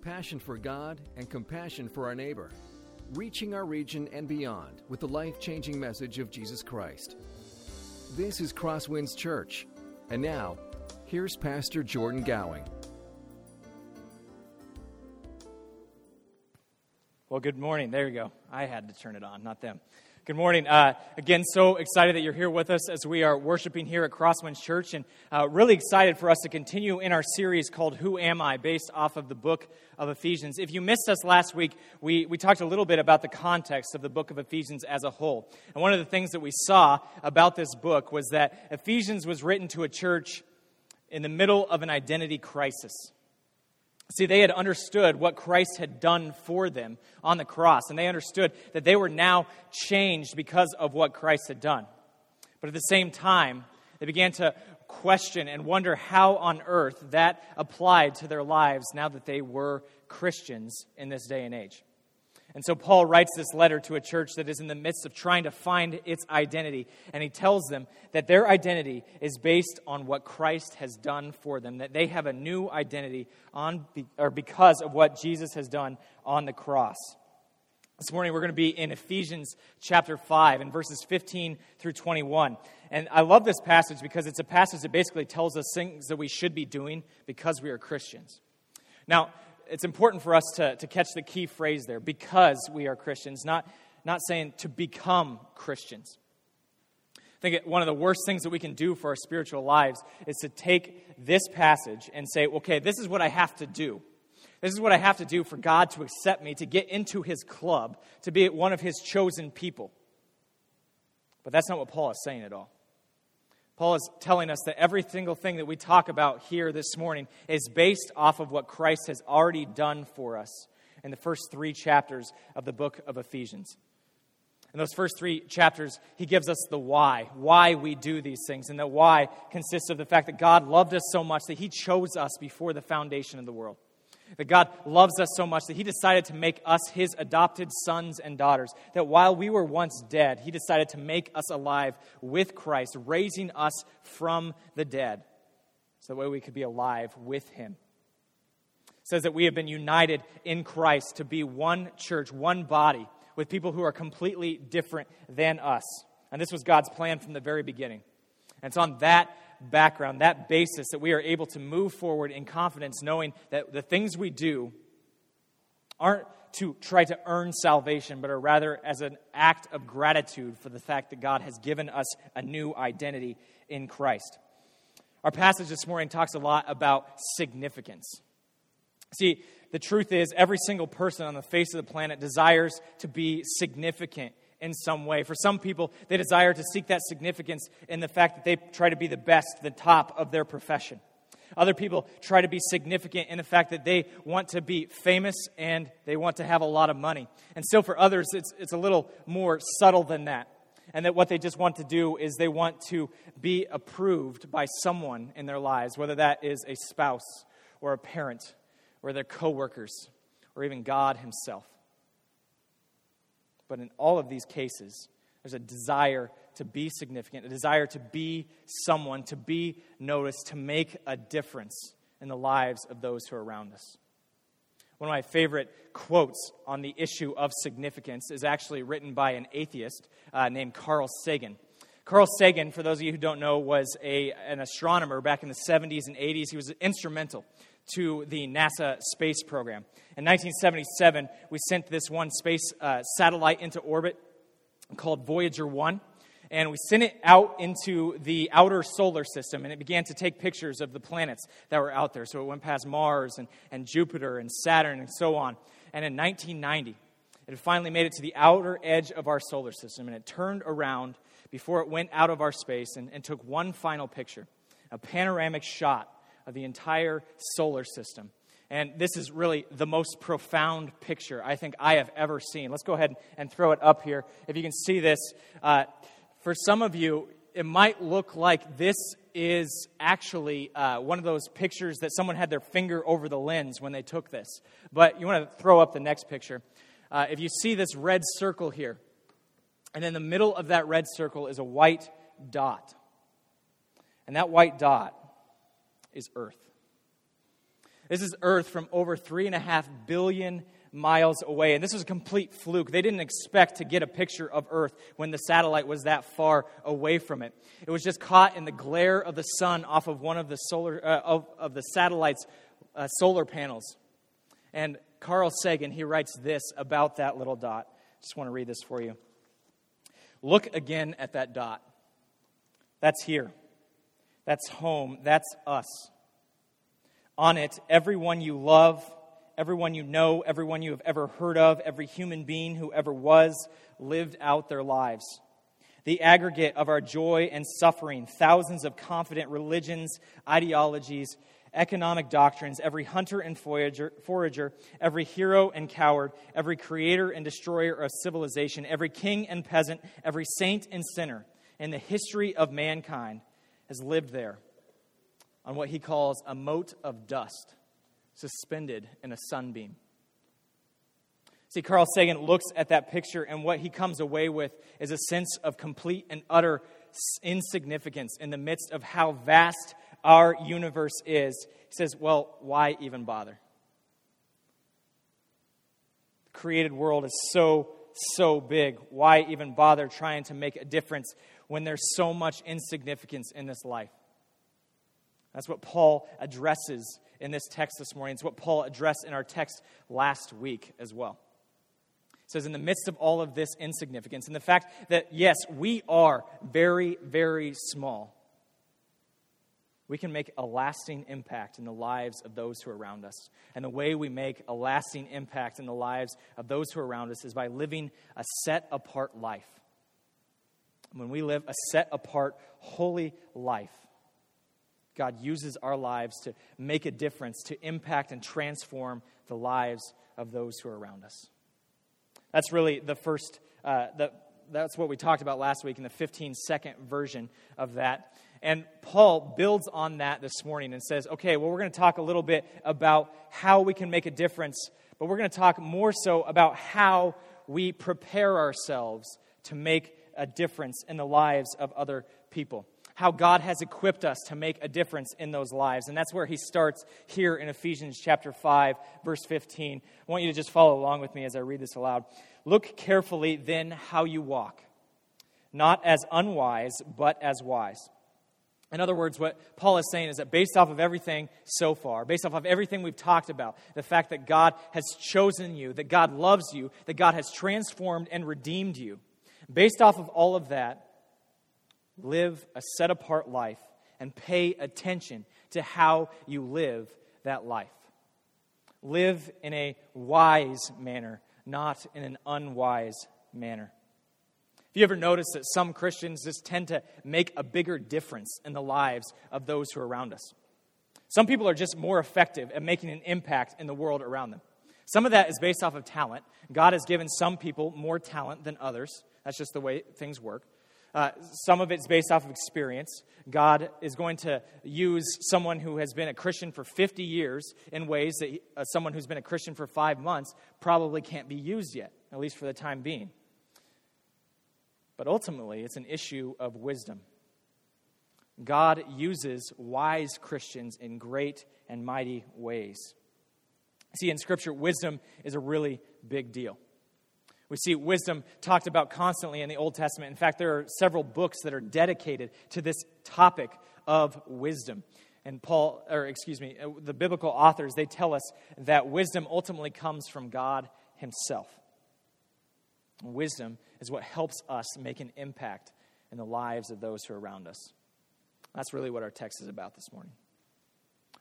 passion for God, and compassion for our neighbor, reaching our region and beyond with the life changing message of Jesus Christ. This is Crosswinds Church. And now, here's Pastor Jordan Gowing. Well, good morning. There you go. I had to turn it on, not them. Good morning. Uh, again, so excited that you're here with us as we are worshiping here at Crosswinds Church, and uh, really excited for us to continue in our series called Who Am I, based off of the book of Ephesians. If you missed us last week, we, we talked a little bit about the context of the book of Ephesians as a whole. And one of the things that we saw about this book was that Ephesians was written to a church in the middle of an identity crisis. See, they had understood what Christ had done for them on the cross, and they understood that they were now changed because of what Christ had done. But at the same time, they began to question and wonder how on earth that applied to their lives now that they were Christians in this day and age. And so Paul writes this letter to a church that is in the midst of trying to find its identity. And he tells them that their identity is based on what Christ has done for them, that they have a new identity on, or because of what Jesus has done on the cross. This morning we're going to be in Ephesians chapter 5 and verses 15 through 21. And I love this passage because it's a passage that basically tells us things that we should be doing because we are Christians. Now, it's important for us to, to catch the key phrase there because we are Christians, not, not saying to become Christians. I think one of the worst things that we can do for our spiritual lives is to take this passage and say, okay, this is what I have to do. This is what I have to do for God to accept me, to get into his club, to be one of his chosen people. But that's not what Paul is saying at all. Paul is telling us that every single thing that we talk about here this morning is based off of what Christ has already done for us in the first three chapters of the book of Ephesians. In those first three chapters, he gives us the why, why we do these things. And the why consists of the fact that God loved us so much that he chose us before the foundation of the world. That God loves us so much that He decided to make us His adopted sons and daughters. That while we were once dead, He decided to make us alive with Christ, raising us from the dead, so that way we could be alive with Him. Says that we have been united in Christ to be one church, one body, with people who are completely different than us. And this was God's plan from the very beginning. And it's on that background, that basis, that we are able to move forward in confidence, knowing that the things we do aren't to try to earn salvation, but are rather as an act of gratitude for the fact that God has given us a new identity in Christ. Our passage this morning talks a lot about significance. See, the truth is, every single person on the face of the planet desires to be significant in some way. For some people, they desire to seek that significance in the fact that they try to be the best, the top of their profession. Other people try to be significant in the fact that they want to be famous and they want to have a lot of money. And still, for others, it's, it's a little more subtle than that. And that what they just want to do is they want to be approved by someone in their lives, whether that is a spouse or a parent or their coworkers or even God Himself. But in all of these cases, there's a desire to be significant, a desire to be someone, to be noticed, to make a difference in the lives of those who are around us. One of my favorite quotes on the issue of significance is actually written by an atheist uh, named Carl Sagan. Carl Sagan, for those of you who don't know, was a, an astronomer back in the 70s and 80s. He was instrumental to the NASA space program. In 1977, we sent this one space uh, satellite into orbit called Voyager 1. And we sent it out into the outer solar system, and it began to take pictures of the planets that were out there. So it went past Mars and, and Jupiter and Saturn and so on. And in 1990, it finally made it to the outer edge of our solar system, and it turned around before it went out of our space and, and took one final picture a panoramic shot of the entire solar system. And this is really the most profound picture I think I have ever seen. Let's go ahead and throw it up here. If you can see this, uh, for some of you, it might look like this is actually uh, one of those pictures that someone had their finger over the lens when they took this. But you want to throw up the next picture. Uh, if you see this red circle here, and in the middle of that red circle is a white dot. And that white dot is Earth. This is Earth from over three and a half billion miles away. And this was a complete fluke. They didn't expect to get a picture of Earth when the satellite was that far away from it. It was just caught in the glare of the sun off of one of the solar uh, of, of the satellite's uh, solar panels. And Carl Sagan, he writes this about that little dot. Just want to read this for you. Look again at that dot. That's here. That's home. That's us. On it, everyone you love, everyone you know, everyone you have ever heard of, every human being who ever was, lived out their lives. The aggregate of our joy and suffering, thousands of confident religions, ideologies, economic doctrines, every hunter and forager, forager, every hero and coward, every creator and destroyer of civilization, every king and peasant, every saint and sinner in the history of mankind has lived there on what he calls a mote of dust suspended in a sunbeam. See, Carl Sagan looks at that picture, and what he comes away with is a sense of complete and utter insignificance in the midst of how vast our universe is, he says, well, why even bother? The created world is so, so big. Why even bother trying to make a difference when there's so much insignificance in this life? That's what Paul addresses in this text this morning. It's what Paul addressed in our text last week as well. It says, in the midst of all of this insignificance, and the fact that, yes, we are very, very small, we can make a lasting impact in the lives of those who are around us. And the way we make a lasting impact in the lives of those who are around us is by living a set apart life. When we live a set apart, holy life, God uses our lives to make a difference, to impact and transform the lives of those who are around us. That's really the first, uh, the, that's what we talked about last week in the 15 second version of that. And Paul builds on that this morning and says, okay, well, we're going to talk a little bit about how we can make a difference, but we're going to talk more so about how we prepare ourselves to make a difference in the lives of other people. How God has equipped us to make a difference in those lives. And that's where he starts here in Ephesians chapter 5, verse 15. I want you to just follow along with me as I read this aloud. Look carefully then how you walk, not as unwise, but as wise in other words, what Paul is saying is that based off of everything so far, based off of everything we've talked about, the fact that God has chosen you, that God loves you, that God has transformed and redeemed you, based off of all of that, live a set apart life and pay attention to how you live that life. Live in a wise manner, not in an unwise manner. Have you ever noticed that some Christians just tend to make a bigger difference in the lives of those who are around us? Some people are just more effective at making an impact in the world around them. Some of that is based off of talent. God has given some people more talent than others. That's just the way things work. Uh, some of it's based off of experience. God is going to use someone who has been a Christian for 50 years in ways that he, uh, someone who's been a Christian for five months probably can't be used yet, at least for the time being. But ultimately, it's an issue of wisdom. God uses wise Christians in great and mighty ways. See, in Scripture, wisdom is a really big deal. We see wisdom talked about constantly in the Old Testament. In fact, there are several books that are dedicated to this topic of wisdom. And Paul, or excuse me, uh, the biblical authors, they tell us that wisdom ultimately comes from God Himself. Wisdom is what helps us make an impact in the lives of those who are around us. That's really what our text is about this morning.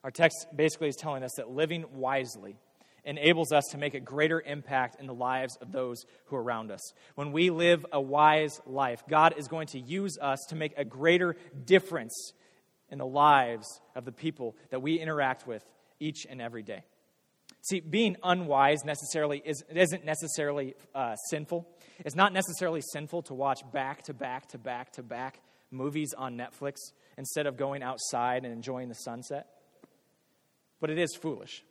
Our text basically is telling us that living wisely enables us to make a greater impact in the lives of those who are around us. When we live a wise life, God is going to use us to make a greater difference in the lives of the people that we interact with each and every day. See, being unwise necessarily is, isn't necessarily uh, sinful. It's not necessarily sinful to watch back to back to back to back movies on Netflix instead of going outside and enjoying the sunset. But it is foolish.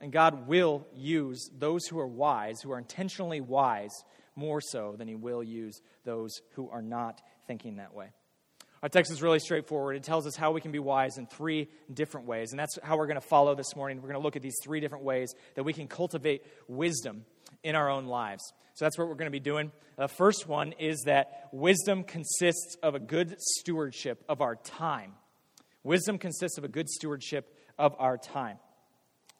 And God will use those who are wise, who are intentionally wise, more so than He will use those who are not thinking that way. Our text is really straightforward. It tells us how we can be wise in three different ways. And that's how we're going to follow this morning. We're going to look at these three different ways that we can cultivate wisdom in our own lives. So that's what we're going to be doing. The first one is that wisdom consists of a good stewardship of our time. Wisdom consists of a good stewardship of our time.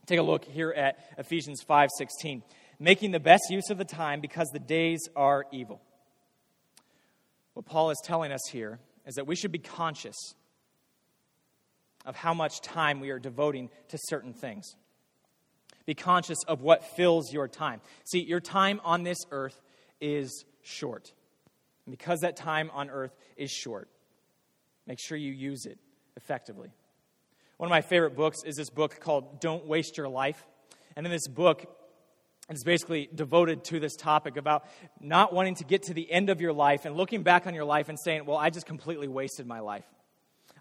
Take a look here at Ephesians 5:16. Making the best use of the time because the days are evil. What Paul is telling us here is that we should be conscious of how much time we are devoting to certain things. Be conscious of what fills your time. See, your time on this earth is short. And because that time on earth is short, make sure you use it effectively. One of my favorite books is this book called Don't Waste Your Life. And in this book, it's basically devoted to this topic about not wanting to get to the end of your life and looking back on your life and saying, Well, I just completely wasted my life.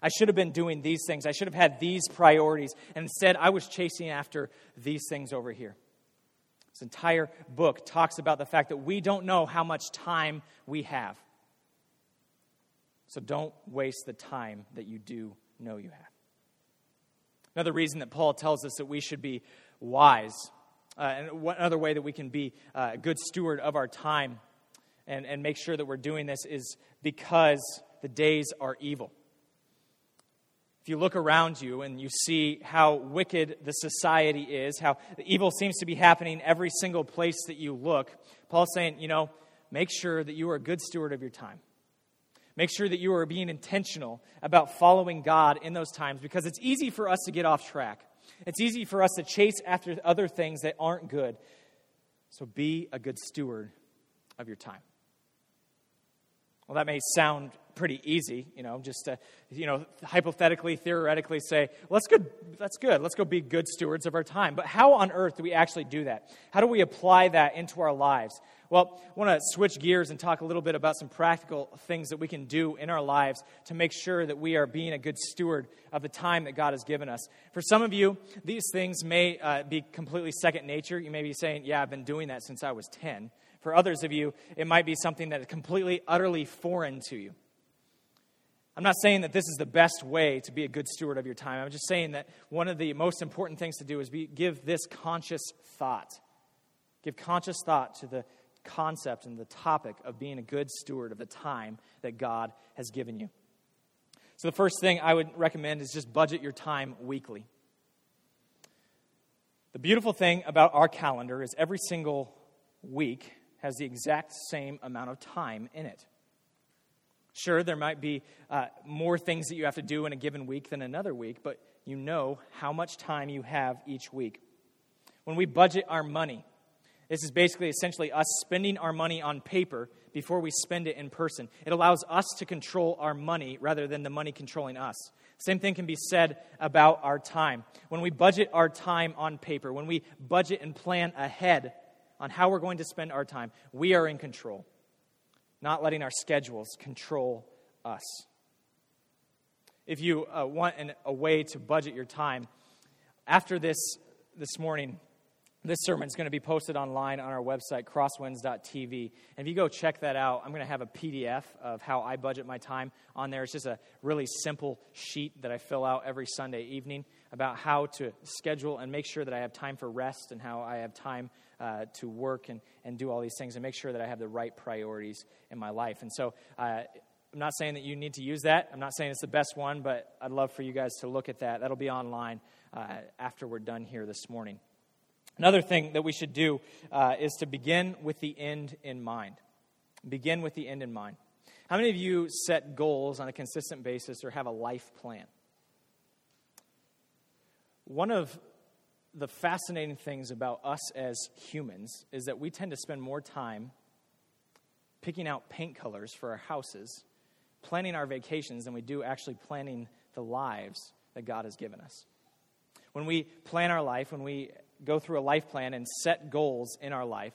I should have been doing these things. I should have had these priorities. And instead, I was chasing after these things over here. This entire book talks about the fact that we don't know how much time we have. So don't waste the time that you do know you have. Another reason that Paul tells us that we should be wise, uh, and one other way that we can be uh, a good steward of our time and, and make sure that we're doing this is because the days are evil. If you look around you and you see how wicked the society is, how evil seems to be happening every single place that you look, Paul's saying, you know, make sure that you are a good steward of your time. Make sure that you are being intentional about following God in those times because it's easy for us to get off track. It's easy for us to chase after other things that aren't good. So be a good steward of your time. Well, that may sound pretty easy, you know, just to, you know, hypothetically, theoretically say, that's good, that's good. Let's go be good stewards of our time. But how on earth do we actually do that? How do we apply that into our lives? Well, I want to switch gears and talk a little bit about some practical things that we can do in our lives to make sure that we are being a good steward of the time that God has given us. For some of you, these things may uh, be completely second nature. You may be saying, yeah, I've been doing that since I was 10. For others of you, it might be something that is completely, utterly foreign to you. I'm not saying that this is the best way to be a good steward of your time. I'm just saying that one of the most important things to do is be, give this conscious thought. Give conscious thought to the concept and the topic of being a good steward of the time that God has given you. So, the first thing I would recommend is just budget your time weekly. The beautiful thing about our calendar is every single week has the exact same amount of time in it. Sure, there might be uh, more things that you have to do in a given week than another week, but you know how much time you have each week. When we budget our money, this is basically essentially us spending our money on paper before we spend it in person. It allows us to control our money rather than the money controlling us. Same thing can be said about our time. When we budget our time on paper, when we budget and plan ahead, on how we're going to spend our time. We are in control, not letting our schedules control us. If you uh, want an, a way to budget your time, after this this morning, this sermon is going to be posted online on our website, crosswinds.tv. And if you go check that out, I'm going to have a PDF of how I budget my time on there. It's just a really simple sheet that I fill out every Sunday evening about how to schedule and make sure that I have time for rest and how I have time uh, to work and, and do all these things and make sure that I have the right priorities in my life. And so uh, I'm not saying that you need to use that. I'm not saying it's the best one, but I'd love for you guys to look at that. That'll be online uh, after we're done here this morning. Another thing that we should do uh, is to begin with the end in mind. Begin with the end in mind. How many of you set goals on a consistent basis or have a life plan? One of the fascinating things about us as humans is that we tend to spend more time picking out paint colors for our houses, planning our vacations, than we do actually planning the lives that God has given us. When we plan our life, when we go through a life plan and set goals in our life,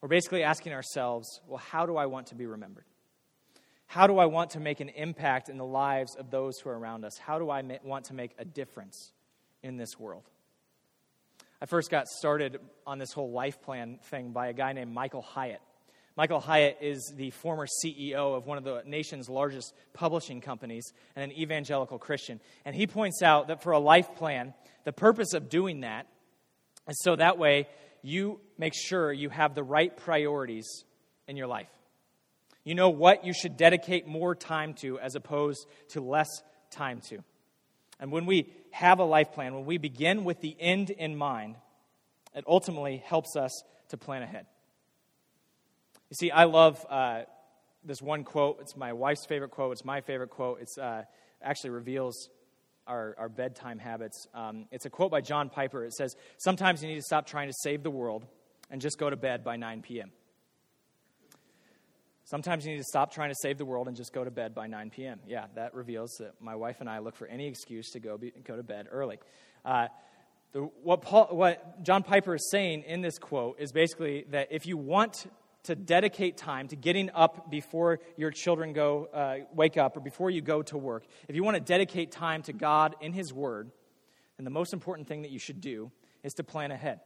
we're basically asking ourselves, well, how do I want to be remembered? How do I want to make an impact in the lives of those who are around us? How do I want to make a difference in this world? I first got started on this whole life plan thing by a guy named Michael Hyatt. Michael Hyatt is the former CEO of one of the nation's largest publishing companies and an evangelical Christian. And he points out that for a life plan, the purpose of doing that is so that way you make sure you have the right priorities in your life. You know what you should dedicate more time to as opposed to less time to. And when we have a life plan, when we begin with the end in mind, it ultimately helps us to plan ahead. You see, I love uh, this one quote. It's my wife's favorite quote. It's my favorite quote. It uh, actually reveals our, our bedtime habits. Um, it's a quote by John Piper. It says, Sometimes you need to stop trying to save the world and just go to bed by 9 p.m. Sometimes you need to stop trying to save the world and just go to bed by 9 p.m. Yeah, that reveals that my wife and I look for any excuse to go, be, go to bed early. Uh, the, what, Paul, what John Piper is saying in this quote is basically that if you want to dedicate time to getting up before your children go uh, wake up or before you go to work, if you want to dedicate time to God in His Word, then the most important thing that you should do is to plan ahead.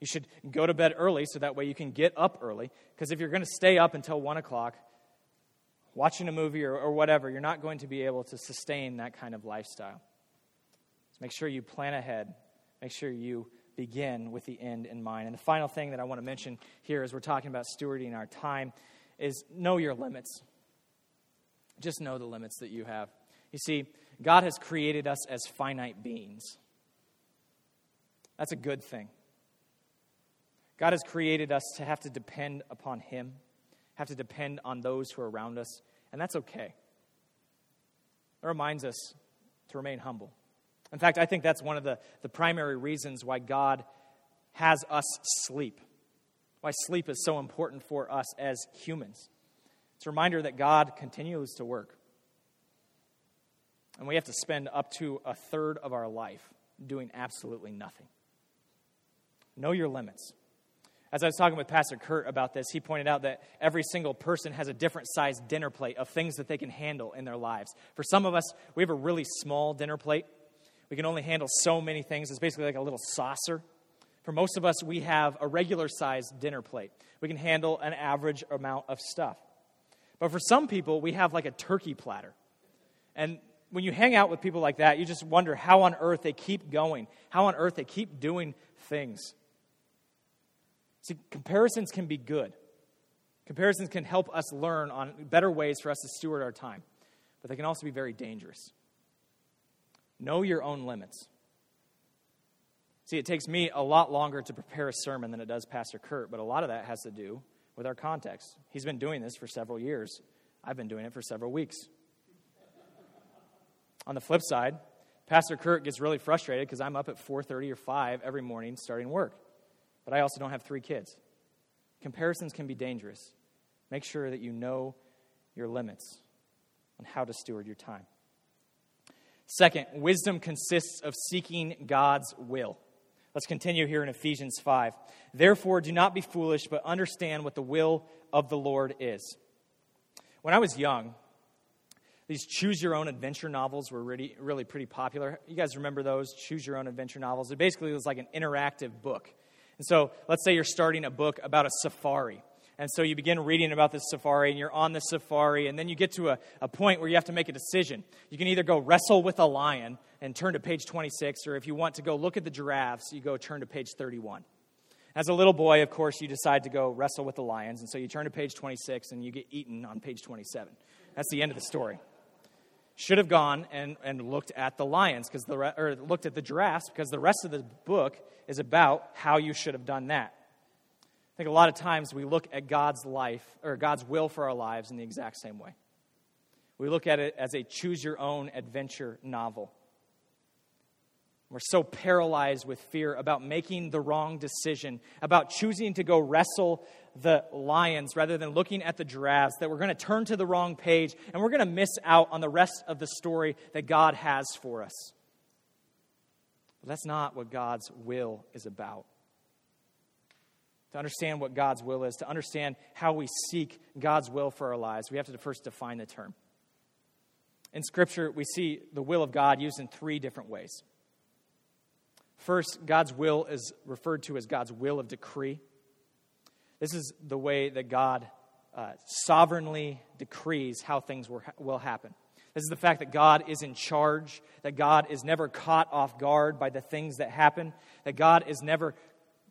You should go to bed early so that way you can get up early. Because if you're going to stay up until 1 o'clock watching a movie or, or whatever, you're not going to be able to sustain that kind of lifestyle. So make sure you plan ahead. Make sure you begin with the end in mind. And the final thing that I want to mention here as we're talking about stewarding our time is know your limits. Just know the limits that you have. You see, God has created us as finite beings. That's a good thing. God has created us to have to depend upon Him, have to depend on those who are around us, and that's okay. It reminds us to remain humble. In fact, I think that's one of the, the primary reasons why God has us sleep, why sleep is so important for us as humans. It's a reminder that God continues to work. And we have to spend up to a third of our life doing absolutely nothing. Know your limits. As I was talking with Pastor Kurt about this, he pointed out that every single person has a different sized dinner plate of things that they can handle in their lives. For some of us, we have a really small dinner plate. We can only handle so many things. It's basically like a little saucer. For most of us, we have a regular sized dinner plate. We can handle an average amount of stuff. But for some people, we have like a turkey platter. And when you hang out with people like that, you just wonder how on earth they keep going, how on earth they keep doing things. See, comparisons can be good. Comparisons can help us learn on better ways for us to steward our time, but they can also be very dangerous. Know your own limits. See, it takes me a lot longer to prepare a sermon than it does Pastor Kurt, but a lot of that has to do with our context. He's been doing this for several years. I've been doing it for several weeks. On the flip side, Pastor Kurt gets really frustrated because I'm up at 4:30 or 5 every morning starting work. But I also don't have 3 kids. Comparisons can be dangerous. Make sure that you know your limits on how to steward your time. Second, wisdom consists of seeking God's will. Let's continue here in Ephesians 5. Therefore, do not be foolish, but understand what the will of the Lord is. When I was young, these choose your own adventure novels were really, really pretty popular. You guys remember those? Choose your own adventure novels. It basically was like an interactive book. And so, let's say you're starting a book about a safari. And so you begin reading about this safari, and you're on the safari, and then you get to a, a point where you have to make a decision. You can either go wrestle with a lion and turn to page 26, or if you want to go look at the giraffes, you go turn to page 31. As a little boy, of course, you decide to go wrestle with the lions, and so you turn to page 26 and you get eaten on page 27. That's the end of the story. Should have gone and, and looked at the lions, because the or looked at the giraffes, because the rest of the book is about how you should have done that. I think a lot of times we look at God's life or God's will for our lives in the exact same way. We look at it as a choose your own adventure novel. We're so paralyzed with fear about making the wrong decision, about choosing to go wrestle the lions rather than looking at the giraffes, that we're going to turn to the wrong page and we're going to miss out on the rest of the story that God has for us. But that's not what God's will is about to understand what God's will is, to understand how we seek God's will for our lives, we have to first define the term. In Scripture, we see the will of God used in three different ways. First, God's will is referred to as God's will of decree. This is the way that God uh, sovereignly decrees how things will happen. This is the fact that God is in charge, that God is never caught off guard by the things that happen, that God is never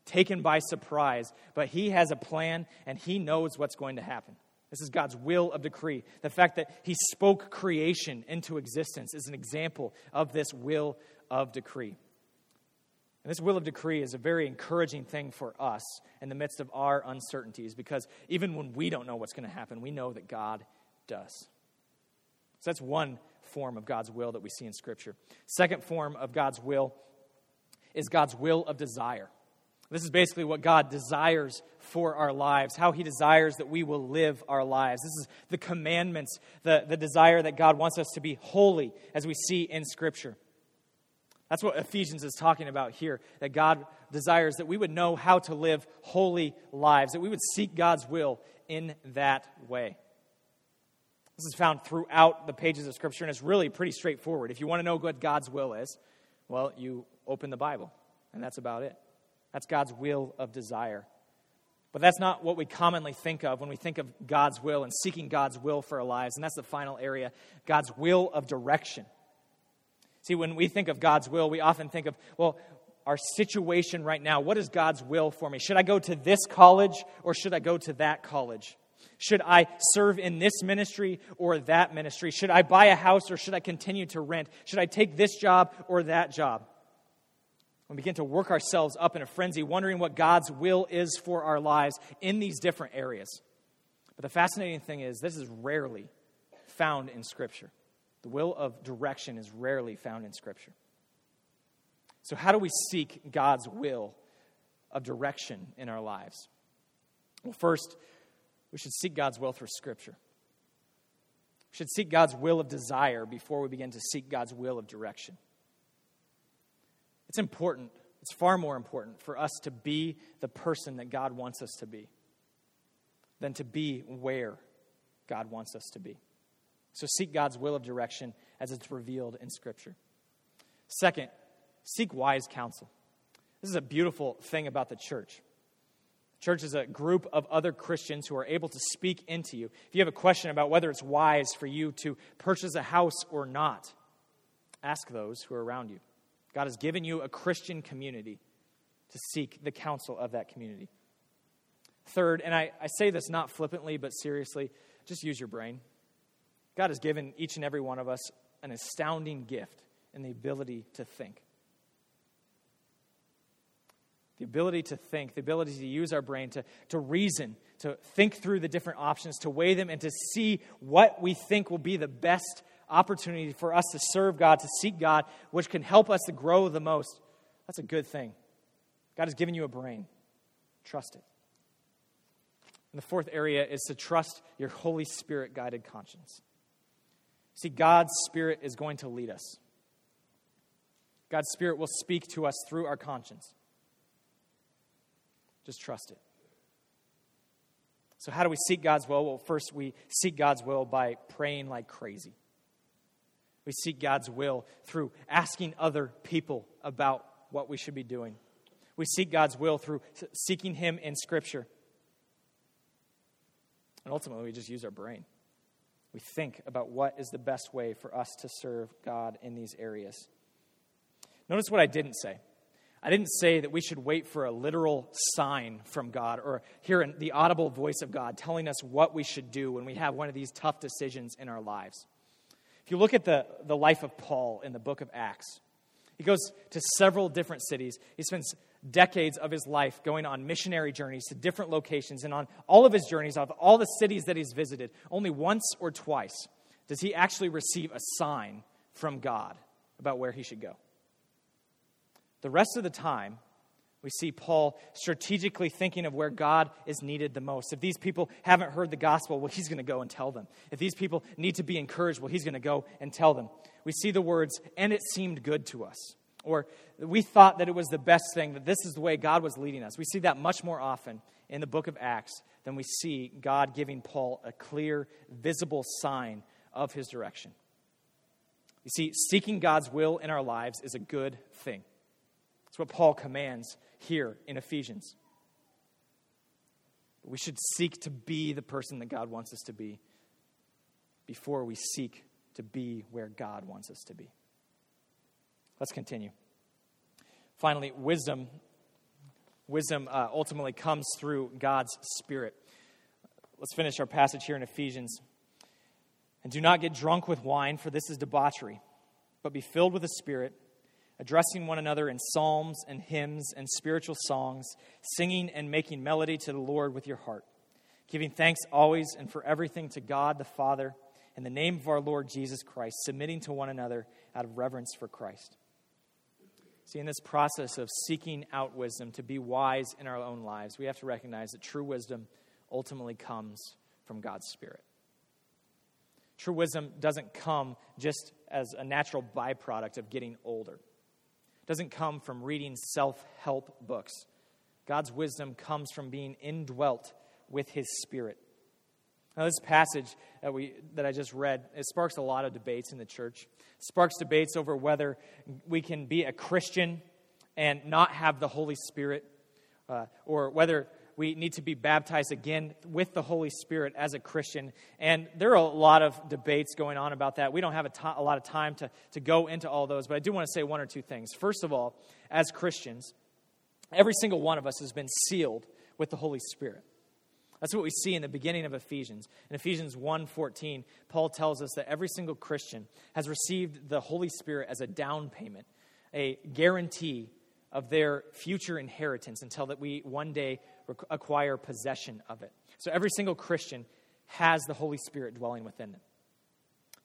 taken by surprise, but He has a plan and He knows what's going to happen. This is God's will of decree. The fact that He spoke creation into existence is an example of this will of decree. And this will of decree is a very encouraging thing for us in the midst of our uncertainties because even when we don't know what's going to happen, we know that God does. So that's one form of God's will that we see in Scripture. Second form of God's will is God's will of desire. This is basically what God desires for our lives, how He desires that we will live our lives. This is the commandments, the, the desire that God wants us to be holy, as we see in Scripture. That's what Ephesians is talking about here, that God desires that we would know how to live holy lives, that we would seek God's will in that way. This is found throughout the pages of Scripture, and it's really pretty straightforward. If you want to know what God's will is, well, you open the Bible, and that's about it. That's God's will of desire. But that's not what we commonly think of when we think of God's will and seeking God's will for our lives. And that's the final area God's will of direction. See, when we think of God's will, we often think of, well, our situation right now. What is God's will for me? Should I go to this college or should I go to that college? Should I serve in this ministry or that ministry? Should I buy a house or should I continue to rent? Should I take this job or that job? We begin to work ourselves up in a frenzy, wondering what God's will is for our lives in these different areas. But the fascinating thing is, this is rarely found in Scripture. The will of direction is rarely found in Scripture. So, how do we seek God's will of direction in our lives? Well, first, we should seek God's will through Scripture. We should seek God's will of desire before we begin to seek God's will of direction. It's important, it's far more important for us to be the person that God wants us to be than to be where God wants us to be. So seek God's will of direction as it's revealed in Scripture. Second, seek wise counsel. This is a beautiful thing about the church. Church is a group of other Christians who are able to speak into you. If you have a question about whether it's wise for you to purchase a house or not, ask those who are around you. God has given you a Christian community to seek the counsel of that community. Third, and I, I say this not flippantly but seriously, just use your brain. God has given each and every one of us an astounding gift in the ability to think. The ability to think, the ability to use our brain, to, to reason, to think through the different options, to weigh them, and to see what we think will be the best opportunity for us to serve God, to seek God, which can help us to grow the most. That's a good thing. God has given you a brain. Trust it. And the fourth area is to trust your Holy Spirit guided conscience. See, God's Spirit is going to lead us. God's Spirit will speak to us through our conscience. Just trust it. So, how do we seek God's will? Well, first, we seek God's will by praying like crazy. We seek God's will through asking other people about what we should be doing. We seek God's will through seeking Him in Scripture. And ultimately, we just use our brain we think about what is the best way for us to serve God in these areas. Notice what I didn't say. I didn't say that we should wait for a literal sign from God or hear the audible voice of God telling us what we should do when we have one of these tough decisions in our lives. If you look at the, the life of Paul in the book of Acts, he goes to several different cities. He spends decades of his life going on missionary journeys to different locations. And on all of his journeys, of all the cities that he's visited, only once or twice does he actually receive a sign from God about where he should go. The rest of the time, we see Paul strategically thinking of where God is needed the most. If these people haven't heard the gospel, well, he's going to go and tell them. If these people need to be encouraged, well, he's going to go and tell them. We see the words, and it seemed good to us. Or we thought that it was the best thing, that this is the way God was leading us. We see that much more often in the book of Acts than we see God giving Paul a clear, visible sign of his direction. You see, seeking God's will in our lives is a good thing. That's what Paul commands here in Ephesians. We should seek to be the person that God wants us to be before we seek to be where God wants us to be. Let's continue. Finally, wisdom. Wisdom uh, ultimately comes through God's Spirit. Let's finish our passage here in Ephesians. And do not get drunk with wine, for this is debauchery, but be filled with the Spirit, addressing one another in psalms and hymns and spiritual songs, singing and making melody to the Lord with your heart, giving thanks always and for everything to God the Father in the name of our Lord Jesus Christ, submitting to one another out of reverence for Christ. See, in this process of seeking out wisdom to be wise in our own lives, we have to recognize that true wisdom ultimately comes from God's Spirit. True wisdom doesn't come just as a natural byproduct of getting older. It doesn't come from reading self-help books. God's wisdom comes from being indwelt with his spirit. Now, this passage that, we, that I just read, it sparks a lot of debates in the church. It sparks debates over whether we can be a Christian and not have the Holy Spirit, uh, or whether we need to be baptized again with the Holy Spirit as a Christian. And there are a lot of debates going on about that. We don't have a, to- a lot of time to, to go into all those, but I do want to say one or two things. First of all, as Christians, every single one of us has been sealed with the Holy Spirit. That's what we see in the beginning of Ephesians. In Ephesians 1:14, Paul tells us that every single Christian has received the Holy Spirit as a down payment, a guarantee of their future inheritance until that we one day acquire possession of it. So every single Christian has the Holy Spirit dwelling within them.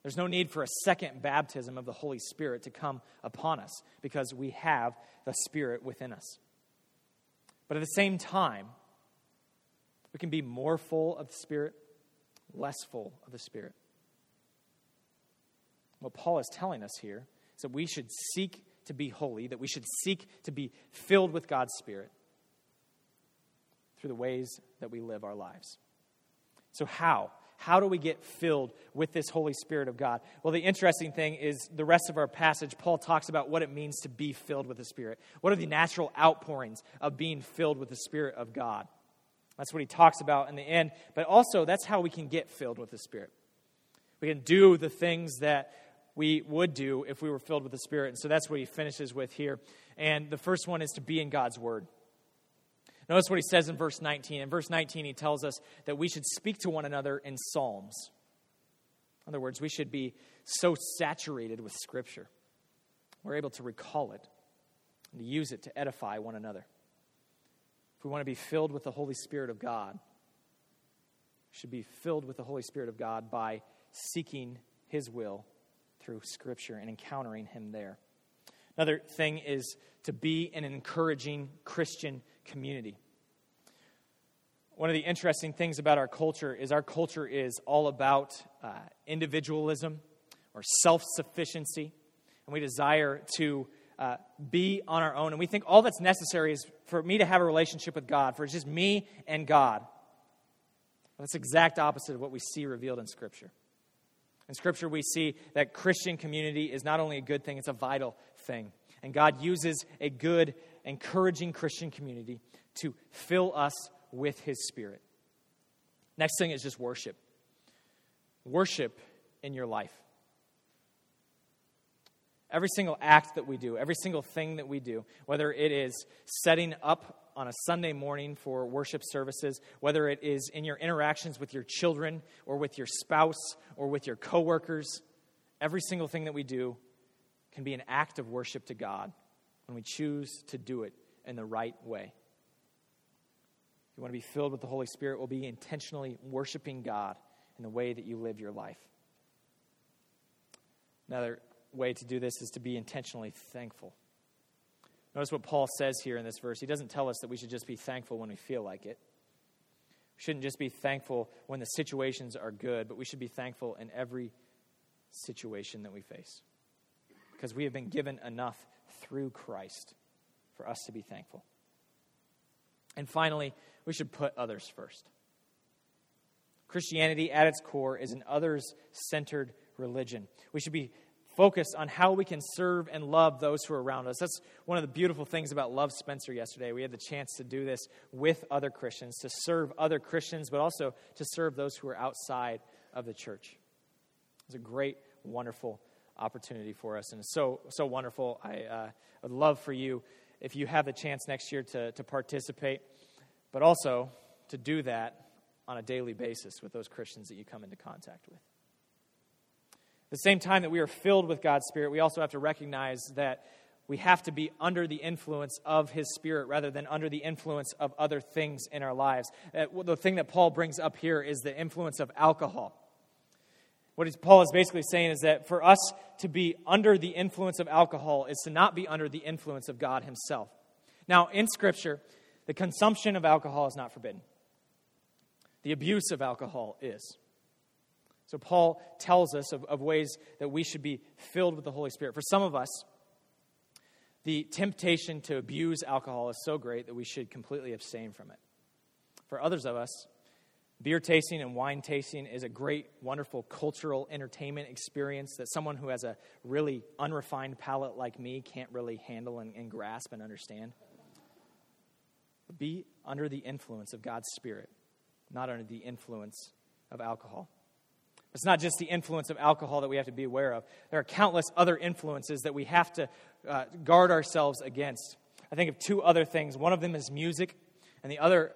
There's no need for a second baptism of the Holy Spirit to come upon us because we have the Spirit within us. But at the same time, we can be more full of the Spirit, less full of the Spirit. What Paul is telling us here is that we should seek to be holy, that we should seek to be filled with God's Spirit through the ways that we live our lives. So, how? How do we get filled with this Holy Spirit of God? Well, the interesting thing is the rest of our passage, Paul talks about what it means to be filled with the Spirit. What are the natural outpourings of being filled with the Spirit of God? That's what he talks about in the end. But also, that's how we can get filled with the Spirit. We can do the things that we would do if we were filled with the Spirit. And so that's what he finishes with here. And the first one is to be in God's Word. Notice what he says in verse 19. In verse 19, he tells us that we should speak to one another in psalms. In other words, we should be so saturated with Scripture, we're able to recall it and to use it to edify one another if we want to be filled with the Holy Spirit of God, should be filled with the Holy Spirit of God by seeking His will through Scripture and encountering Him there. Another thing is to be an encouraging Christian community. One of the interesting things about our culture is our culture is all about uh, individualism or self sufficiency, and we desire to uh, be on our own. And we think all that's necessary is for me to have a relationship with God, for it's just me and God. that's exact opposite of what we see revealed in Scripture. In Scripture, we see that Christian community is not only a good thing, it's a vital thing. And God uses a good, encouraging Christian community to fill us with His Spirit. Next thing is just worship. Worship in your life. Every single act that we do, every single thing that we do, whether it is setting up on a Sunday morning for worship services, whether it is in your interactions with your children or with your spouse or with your coworkers, every single thing that we do can be an act of worship to God when we choose to do it in the right way. If you want to be filled with the Holy Spirit, will be intentionally worshiping God in the way that you live your life. Another way to do this is to be intentionally thankful. Notice what Paul says here in this verse. He doesn't tell us that we should just be thankful when we feel like it. We shouldn't just be thankful when the situations are good, but we should be thankful in every situation that we face. Because we have been given enough through Christ for us to be thankful. And finally, we should put others first. Christianity, at its core, is an others centered religion. We should be focused on how we can serve and love those who are around us. That's one of the beautiful things about Love Spencer yesterday. We had the chance to do this with other Christians, to serve other Christians, but also to serve those who are outside of the church. It's a great, wonderful opportunity for us, and it's so, so wonderful. I uh, would love for you, if you have the chance next year, to, to participate, but also to do that on a daily basis with those Christians that you come into contact with the same time that we are filled with God's Spirit, we also have to recognize that we have to be under the influence of His Spirit rather than under the influence of other things in our lives. Uh, the thing that Paul brings up here is the influence of alcohol. What Paul is basically saying is that for us to be under the influence of alcohol is to not be under the influence of God Himself. Now, in Scripture, the consumption of alcohol is not forbidden, the abuse of alcohol is. So, Paul tells us of, of ways that we should be filled with the Holy Spirit. For some of us, the temptation to abuse alcohol is so great that we should completely abstain from it. For others of us, beer tasting and wine tasting is a great, wonderful cultural entertainment experience that someone who has a really unrefined palate like me can't really handle and, and grasp and understand. Be under the influence of God's Spirit, not under the influence of alcohol. It's not just the influence of alcohol that we have to be aware of. There are countless other influences that we have to uh, guard ourselves against. I think of two other things. One of them is music, and the other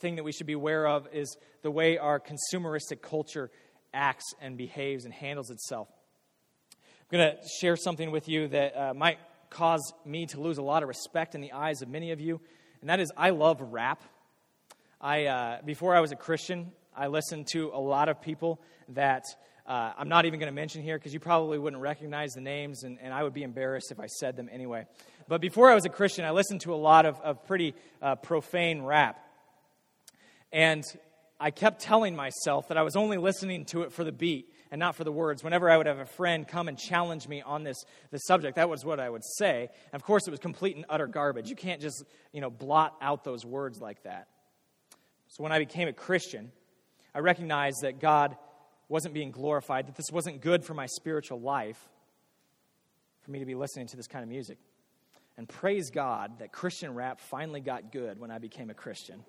thing that we should be aware of is the way our consumeristic culture acts and behaves and handles itself. I'm going to share something with you that uh, might cause me to lose a lot of respect in the eyes of many of you, and that is I love rap. I, uh, before I was a Christian, I listened to a lot of people that uh, I'm not even going to mention here because you probably wouldn't recognize the names, and, and, I would be embarrassed if I said them anyway. But before I was a Christian, I listened to a lot of, of pretty uh, profane rap. And I kept telling myself that I was only listening to it for the beat and not for the words. Whenever I would have a friend come and challenge me on this, this subject, that was what I would say. And of course, it was complete and utter garbage. You can't just, you know, blot out those words like that. So when I became a Christian, I recognized that God wasn't being glorified, that this wasn't good for my spiritual life for me to be listening to this kind of music. And praise God that Christian rap finally got good when I became a Christian.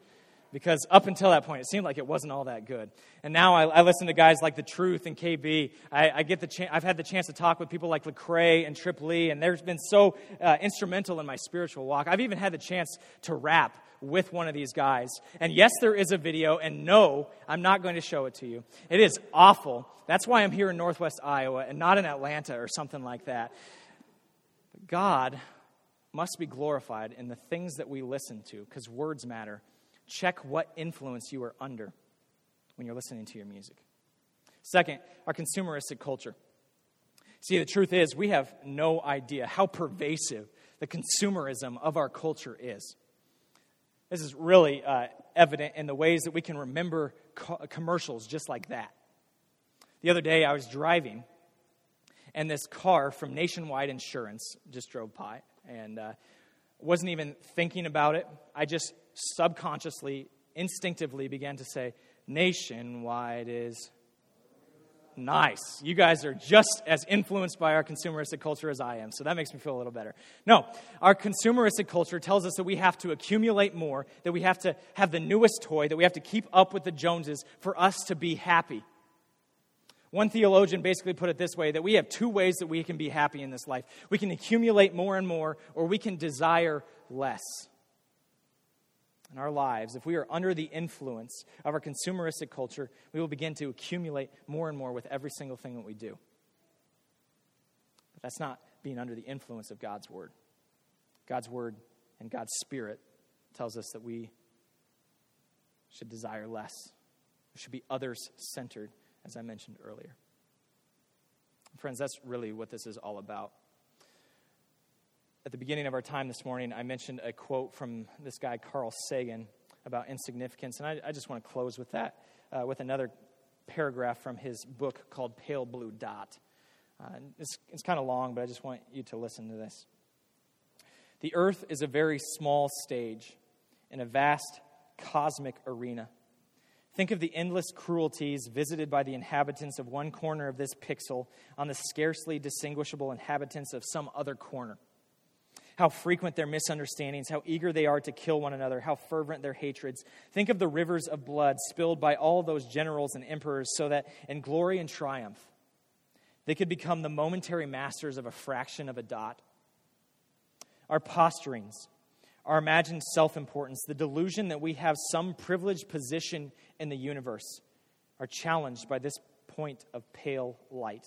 Because up until that point, it seemed like it wasn't all that good. And now I, I listen to guys like The Truth and KB. I, I get the ch- I've had the chance to talk with people like Lecrae and Trip Lee, and they've been so uh, instrumental in my spiritual walk. I've even had the chance to rap with one of these guys. And yes, there is a video, and no, I'm not going to show it to you. It is awful. That's why I'm here in Northwest Iowa and not in Atlanta or something like that. God must be glorified in the things that we listen to because words matter. Check what influence you are under when you're listening to your music. Second, our consumeristic culture. See, the truth is, we have no idea how pervasive the consumerism of our culture is. This is really uh, evident in the ways that we can remember co- commercials just like that. The other day, I was driving, and this car from Nationwide Insurance just drove by, and uh, wasn't even thinking about it. I just subconsciously, instinctively began to say, Nationwide is Nice. You guys are just as influenced by our consumeristic culture as I am, so that makes me feel a little better. No, our consumeristic culture tells us that we have to accumulate more, that we have to have the newest toy, that we have to keep up with the Joneses for us to be happy. One theologian basically put it this way that we have two ways that we can be happy in this life we can accumulate more and more, or we can desire less in our lives, if we are under the influence of our consumeristic culture, we will begin to accumulate more and more with every single thing that we do. But that's not being under the influence of God's Word. God's Word and God's Spirit tells us that we should desire less. We should be others centered, as I mentioned earlier. Friends, that's really what this is all about at the beginning of our time this morning, I mentioned a quote from this guy, Carl Sagan, about insignificance. And I, I just want to close with that, uh, with another paragraph from his book called Pale Blue Dot. Uh, it's, it's kind of long, but I just want you to listen to this. The earth is a very small stage in a vast cosmic arena, Think of the endless cruelties visited by the inhabitants of one corner of this pixel on the scarcely distinguishable inhabitants of some other corner. How frequent their misunderstandings, how eager they are to kill one another, how fervent their hatreds. Think of the rivers of blood spilled by all those generals and emperors, so that in glory and triumph, they could become the momentary masters of a fraction of a dot. Our posturings, our imagined self importance, the delusion that we have some privileged position in the universe are challenged by this point of pale light.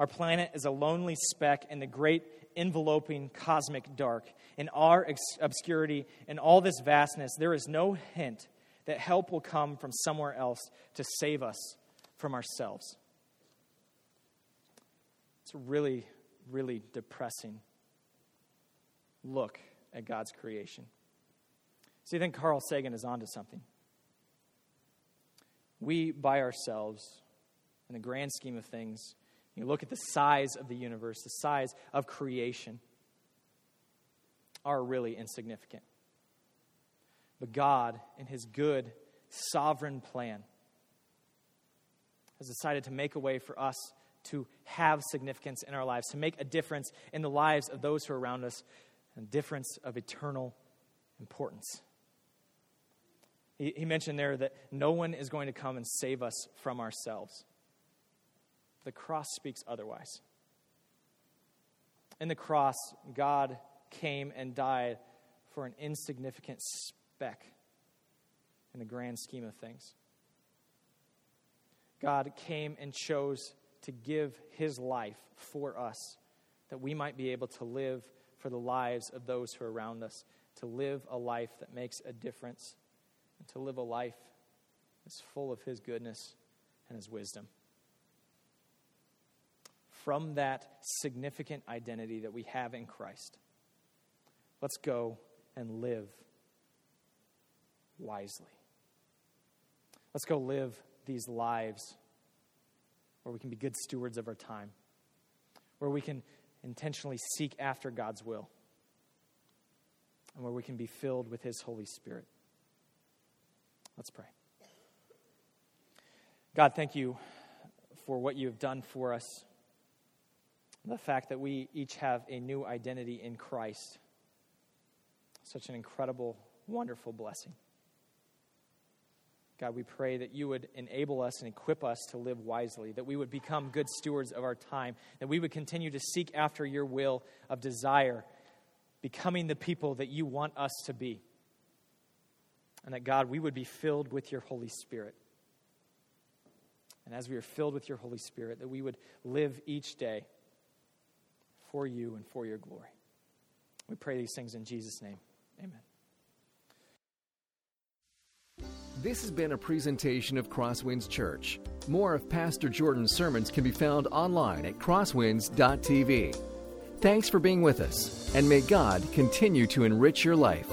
Our planet is a lonely speck in the great enveloping cosmic dark. In our obscurity, in all this vastness, there is no hint that help will come from somewhere else to save us from ourselves. It's really, really depressing look at God's creation. So you think Carl Sagan is onto something? We, by ourselves, in the grand scheme of things, you look at the size of the universe, the size of creation, are really insignificant. But God, in His good, sovereign plan, has decided to make a way for us to have significance in our lives, to make a difference in the lives of those who are around us, a difference of eternal importance. He, he mentioned there that no one is going to come and save us from ourselves. The cross speaks otherwise. In the cross, God came and died for an insignificant speck in the grand scheme of things. God came and chose to give his life for us that we might be able to live for the lives of those who are around us, to live a life that makes a difference, and to live a life that's full of his goodness and his wisdom. From that significant identity that we have in Christ, let's go and live wisely. Let's go live these lives where we can be good stewards of our time, where we can intentionally seek after God's will, and where we can be filled with His Holy Spirit. Let's pray. God, thank you for what you have done for us. The fact that we each have a new identity in Christ. Such an incredible, wonderful blessing. God, we pray that you would enable us and equip us to live wisely, that we would become good stewards of our time, that we would continue to seek after your will of desire, becoming the people that you want us to be. And that, God, we would be filled with your Holy Spirit. And as we are filled with your Holy Spirit, that we would live each day for you and for your glory. We pray these things in Jesus' name. Amen. This has been a presentation of Crosswinds Church. More of Pastor Jordan's sermons can be found online at crosswinds.tv. Thanks for being with us, and may God continue to enrich your life.